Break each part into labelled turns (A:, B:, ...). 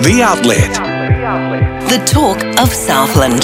A: The Outlet.
B: The talk of Southland.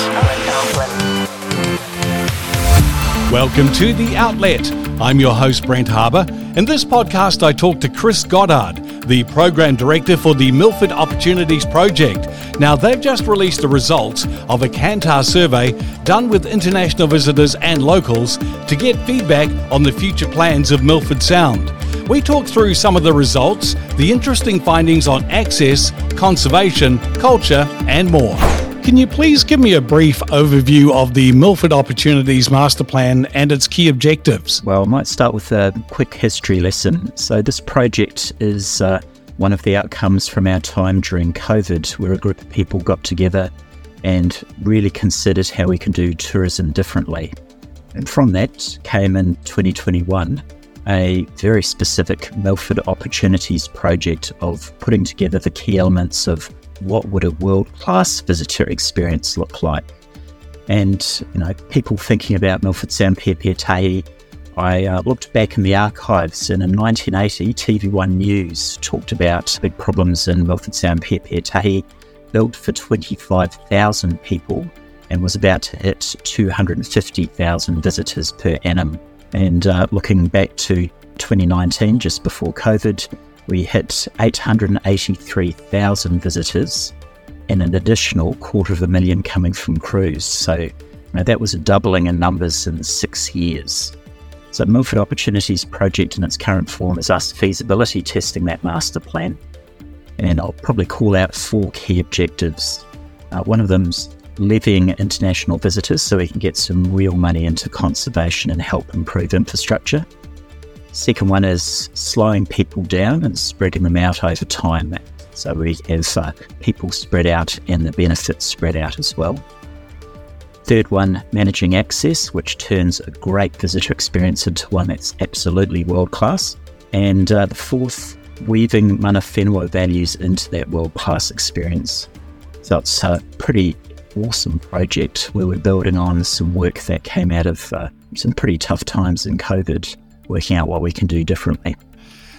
C: Welcome to The Outlet. I'm your host, Brent Harbour. In this podcast, I talk to Chris Goddard, the Program Director for the Milford Opportunities Project. Now, they've just released the results of a Kantar survey done with international visitors and locals to get feedback on the future plans of Milford Sound. We talk through some of the results, the interesting findings on access, conservation, culture, and more. Can you please give me a brief overview of the Milford Opportunities Master Plan and its key objectives?
D: Well, I might start with a quick history lesson. So, this project is uh, one of the outcomes from our time during COVID, where a group of people got together and really considered how we can do tourism differently. And from that came in 2021 a very specific Milford Opportunities project of putting together the key elements of what would a world-class visitor experience look like. And, you know, people thinking about Milford Sound Pier Pier Pepe I uh, looked back in the archives and in 1980, TV1 News talked about big problems in Milford Sound pier Pepe built for 25,000 people and was about to hit 250,000 visitors per annum. And uh, looking back to 2019, just before COVID, we hit 883,000 visitors and an additional quarter of a million coming from cruise. So that was a doubling in numbers in six years. So Milford Opportunities Project in its current form is us feasibility testing that master plan. And I'll probably call out four key objectives. Uh, one of them's levying international visitors so we can get some real money into conservation and help improve infrastructure. Second one is slowing people down and spreading them out over time. So we have uh, people spread out and the benefits spread out as well. Third one, managing access, which turns a great visitor experience into one that's absolutely world class. And uh, the fourth, weaving mana whenua values into that world class experience. So it's a pretty awesome project where we're building on some work that came out of uh, some pretty tough times in COVID, working out what we can do differently.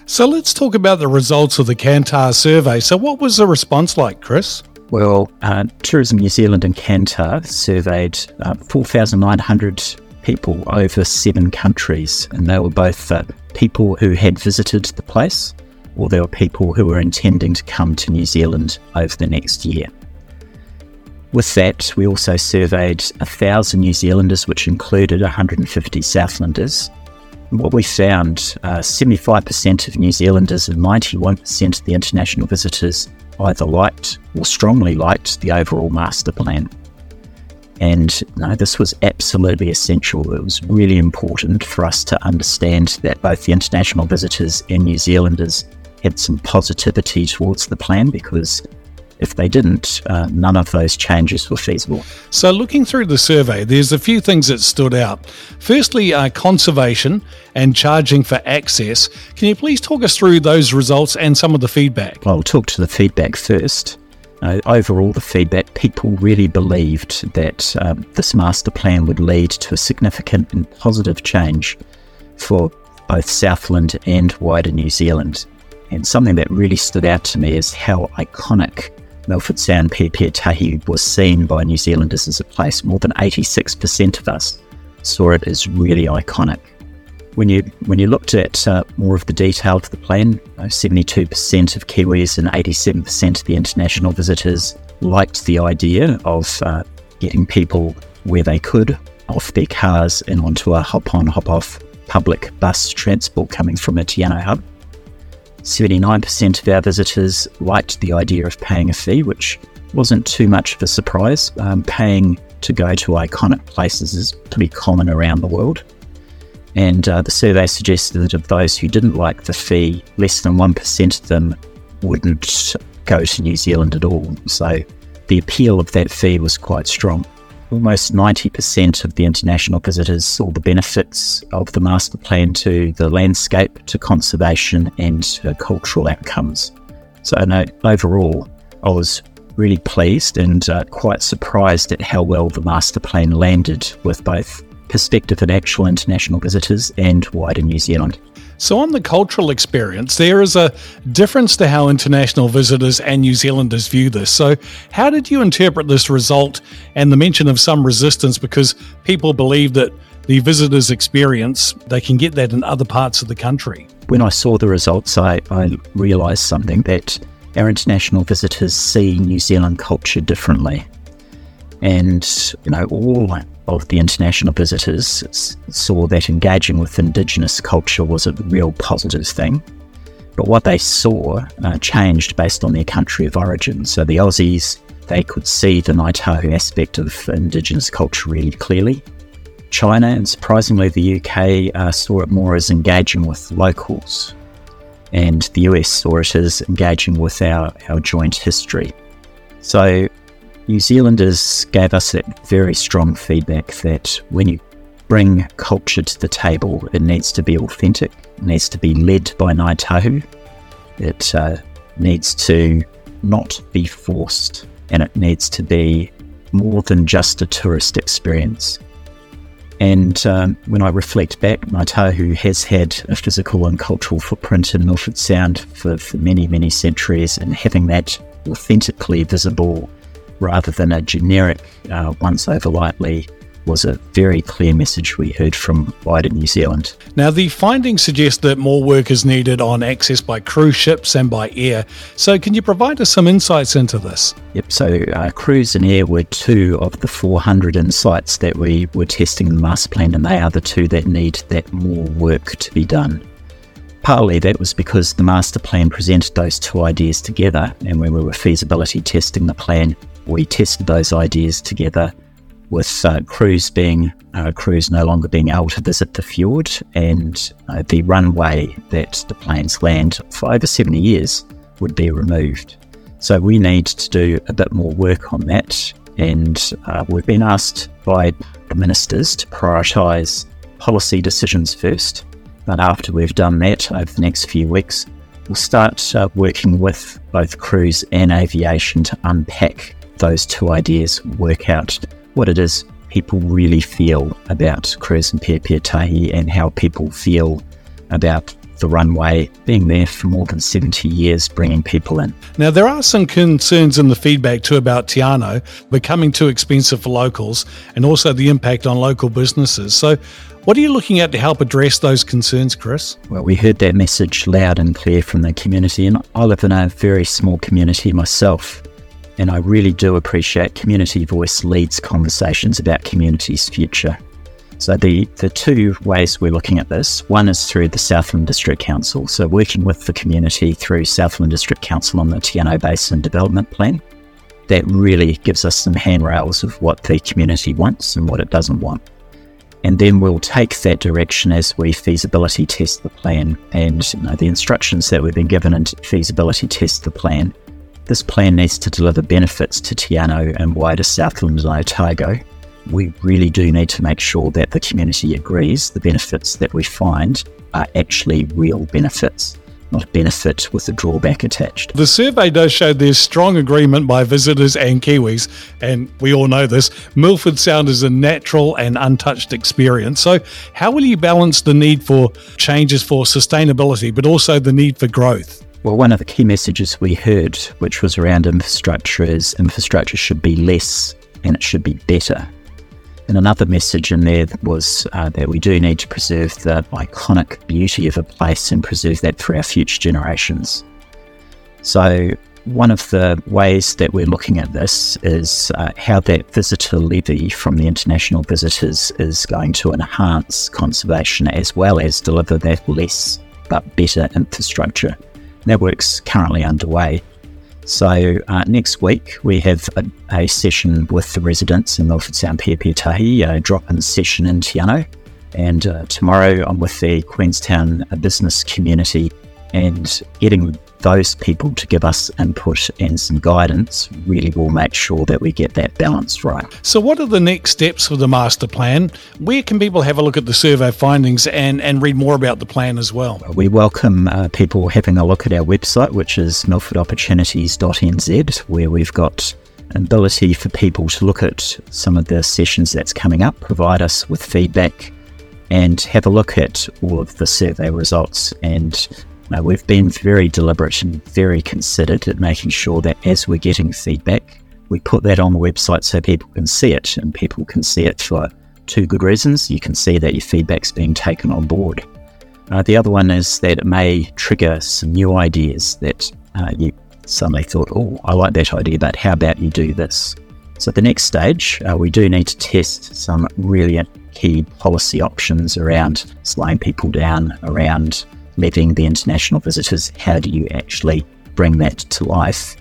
C: So let's talk about the results of the Kantar survey. So, what was the response like, Chris?
D: Well, uh, Tourism New Zealand and Kantar surveyed uh, 4,900 people over seven countries, and they were both uh, people who had visited the place or they were people who were intending to come to New Zealand over the next year. With that, we also surveyed 1,000 New Zealanders, which included 150 Southlanders. And what we found uh, 75% of New Zealanders and 91% of the international visitors either liked or strongly liked the overall master plan. And no, this was absolutely essential. It was really important for us to understand that both the international visitors and New Zealanders had some positivity towards the plan because if they didn't, uh, none of those changes were feasible.
C: So, looking through the survey, there's a few things that stood out. Firstly, uh, conservation and charging for access. Can you please talk us through those results and some of the feedback?
D: Well, I'll talk to the feedback first. Uh, overall, the feedback people really believed that um, this master plan would lead to a significant and positive change for both Southland and wider New Zealand. And something that really stood out to me is how iconic Milford Sound Pepe was seen by New Zealanders as a place. More than 86% of us saw it as really iconic. When you when you looked at uh, more of the detail of the plan, 72% of Kiwis and 87% of the international visitors liked the idea of uh, getting people where they could off their cars and onto a hop-on, hop-off public bus transport coming from a Te Anau hub. 79% of our visitors liked the idea of paying a fee, which wasn't too much of a surprise. Um, paying to go to iconic places is pretty common around the world. And uh, the survey suggested that of those who didn't like the fee, less than 1% of them wouldn't go to New Zealand at all. So the appeal of that fee was quite strong. Almost 90% of the international visitors saw the benefits of the master plan to the landscape, to conservation, and uh, cultural outcomes. So, no, overall, I was really pleased and uh, quite surprised at how well the master plan landed with both prospective and actual international visitors and wider New Zealand.
C: So, on the cultural experience, there is a difference to how international visitors and New Zealanders view this. So, how did you interpret this result and the mention of some resistance because people believe that the visitors' experience, they can get that in other parts of the country?
D: When I saw the results, I, I realised something that our international visitors see New Zealand culture differently. And, you know, all of the international visitors saw that engaging with Indigenous culture was a real positive thing. But what they saw uh, changed based on their country of origin. So the Aussies, they could see the Ngāi Tahu aspect of Indigenous culture really clearly. China and surprisingly the UK uh, saw it more as engaging with locals. And the US saw it as engaging with our, our joint history. So New Zealanders gave us very strong feedback that when you bring culture to the table, it needs to be authentic, it needs to be led by Ngāi Tahu, it uh, needs to not be forced, and it needs to be more than just a tourist experience. And um, when I reflect back, Ngāi Tahu has had a physical and cultural footprint in Milford Sound for, for many, many centuries, and having that authentically visible rather than a generic uh, once over lightly was a very clear message we heard from wider New Zealand.
C: Now, the findings suggest that more work is needed on access by cruise ships and by air. So, can you provide us some insights into this?
D: Yep. So, uh, cruise and air were two of the 400 insights that we were testing in the master plan, and they are the two that need that more work to be done. Partly that was because the master plan presented those two ideas together, and when we were feasibility testing the plan, we tested those ideas together with uh, cruise being uh, cruise no longer being able to visit the fjord and uh, the runway that the planes land for over 70 years would be removed. So we need to do a bit more work on that, and uh, we've been asked by the ministers to prioritise policy decisions first. But after we've done that over the next few weeks, we'll start uh, working with both cruise and aviation to unpack those two ideas work out what it is people really feel about cruise and Piopiotahi and how people feel about the runway being there for more than 70 years, bringing people in.
C: Now, there are some concerns in the feedback too about Te Anau becoming too expensive for locals and also the impact on local businesses. So, what are you looking at to help address those concerns, Chris?
D: Well, we heard that message loud and clear from the community, and I live in a very small community myself. And I really do appreciate community voice leads conversations about community's future. So the, the two ways we're looking at this, one is through the Southland District Council, so working with the community through Southland District Council on the Te Anau Basin Development Plan. That really gives us some handrails of what the community wants and what it doesn't want. And then we'll take that direction as we feasibility test the plan and you know, the instructions that we've been given and feasibility test the plan this plan needs to deliver benefits to Te Anau and wider Southland and Otago. We really do need to make sure that the community agrees the benefits that we find are actually real benefits, not a benefit with a drawback attached.
C: The survey does show there's strong agreement by visitors and Kiwis, and we all know this. Milford Sound is a natural and untouched experience. So, how will you balance the need for changes for sustainability, but also the need for growth?
D: Well, one of the key messages we heard, which was around infrastructure, is infrastructure should be less and it should be better. And another message in there was uh, that we do need to preserve the iconic beauty of a place and preserve that for our future generations. So, one of the ways that we're looking at this is uh, how that visitor levy from the international visitors is going to enhance conservation as well as deliver that less but better infrastructure. That work's currently underway. So uh, next week we have a, a, session with the residents in Milford Sound Piopiotahi a drop-in session in Te Anau. And uh, tomorrow I'm with the Queenstown business community and getting those people to give us input and some guidance really will make sure that we get that balance right.
C: So, what are the next steps for the master plan? Where can people have a look at the survey findings and, and read more about the plan as well?
D: We welcome uh, people having a look at our website, which is milfordopportunities.nz, where we've got ability for people to look at some of the sessions that's coming up, provide us with feedback and have a look at all of the survey results. And uh, we've been very deliberate and very considered at making sure that as we're getting feedback, we put that on the website so people can see it, and people can see it for two good reasons. You can see that your feedback's being taken on board. Uh, the other one is that it may trigger some new ideas that uh, you suddenly thought, oh, I like that idea, but how about you do this? So, the next stage, uh, we do need to test some really key policy options around slowing people down, around letting the international visitors. How do you actually bring that to life?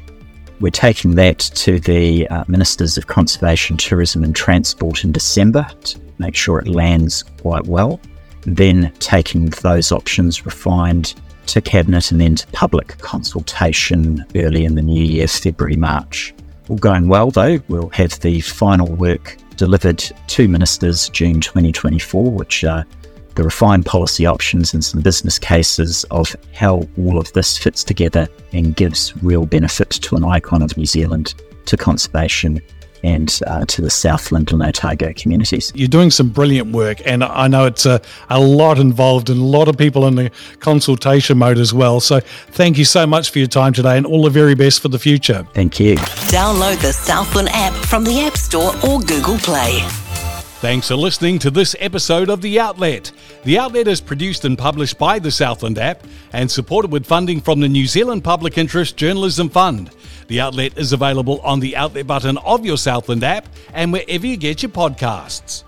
D: We're taking that to the uh, Ministers of Conservation, Tourism and Transport in December to make sure it lands quite well. Then taking those options refined to Cabinet and then to public consultation early in the new year, February, March. All going well though, we'll have the final work delivered to ministers June 2024, which are the refined policy options and some business cases of how all of this fits together and gives real benefit to an icon of New Zealand, to conservation, and uh, to the Southland and Otago communities.
C: You're doing some brilliant work, and I know it's a, a lot involved and a lot of people in the consultation mode as well. So thank you so much for your time today and all the very best for the future.
D: Thank you.
B: Download the Southland app from the App Store or Google Play.
C: Thanks for listening to this episode of The Outlet. The Outlet is produced and published by the Southland app and supported with funding from the New Zealand Public Interest Journalism Fund. The Outlet is available on the Outlet button of your Southland app and wherever you get your podcasts.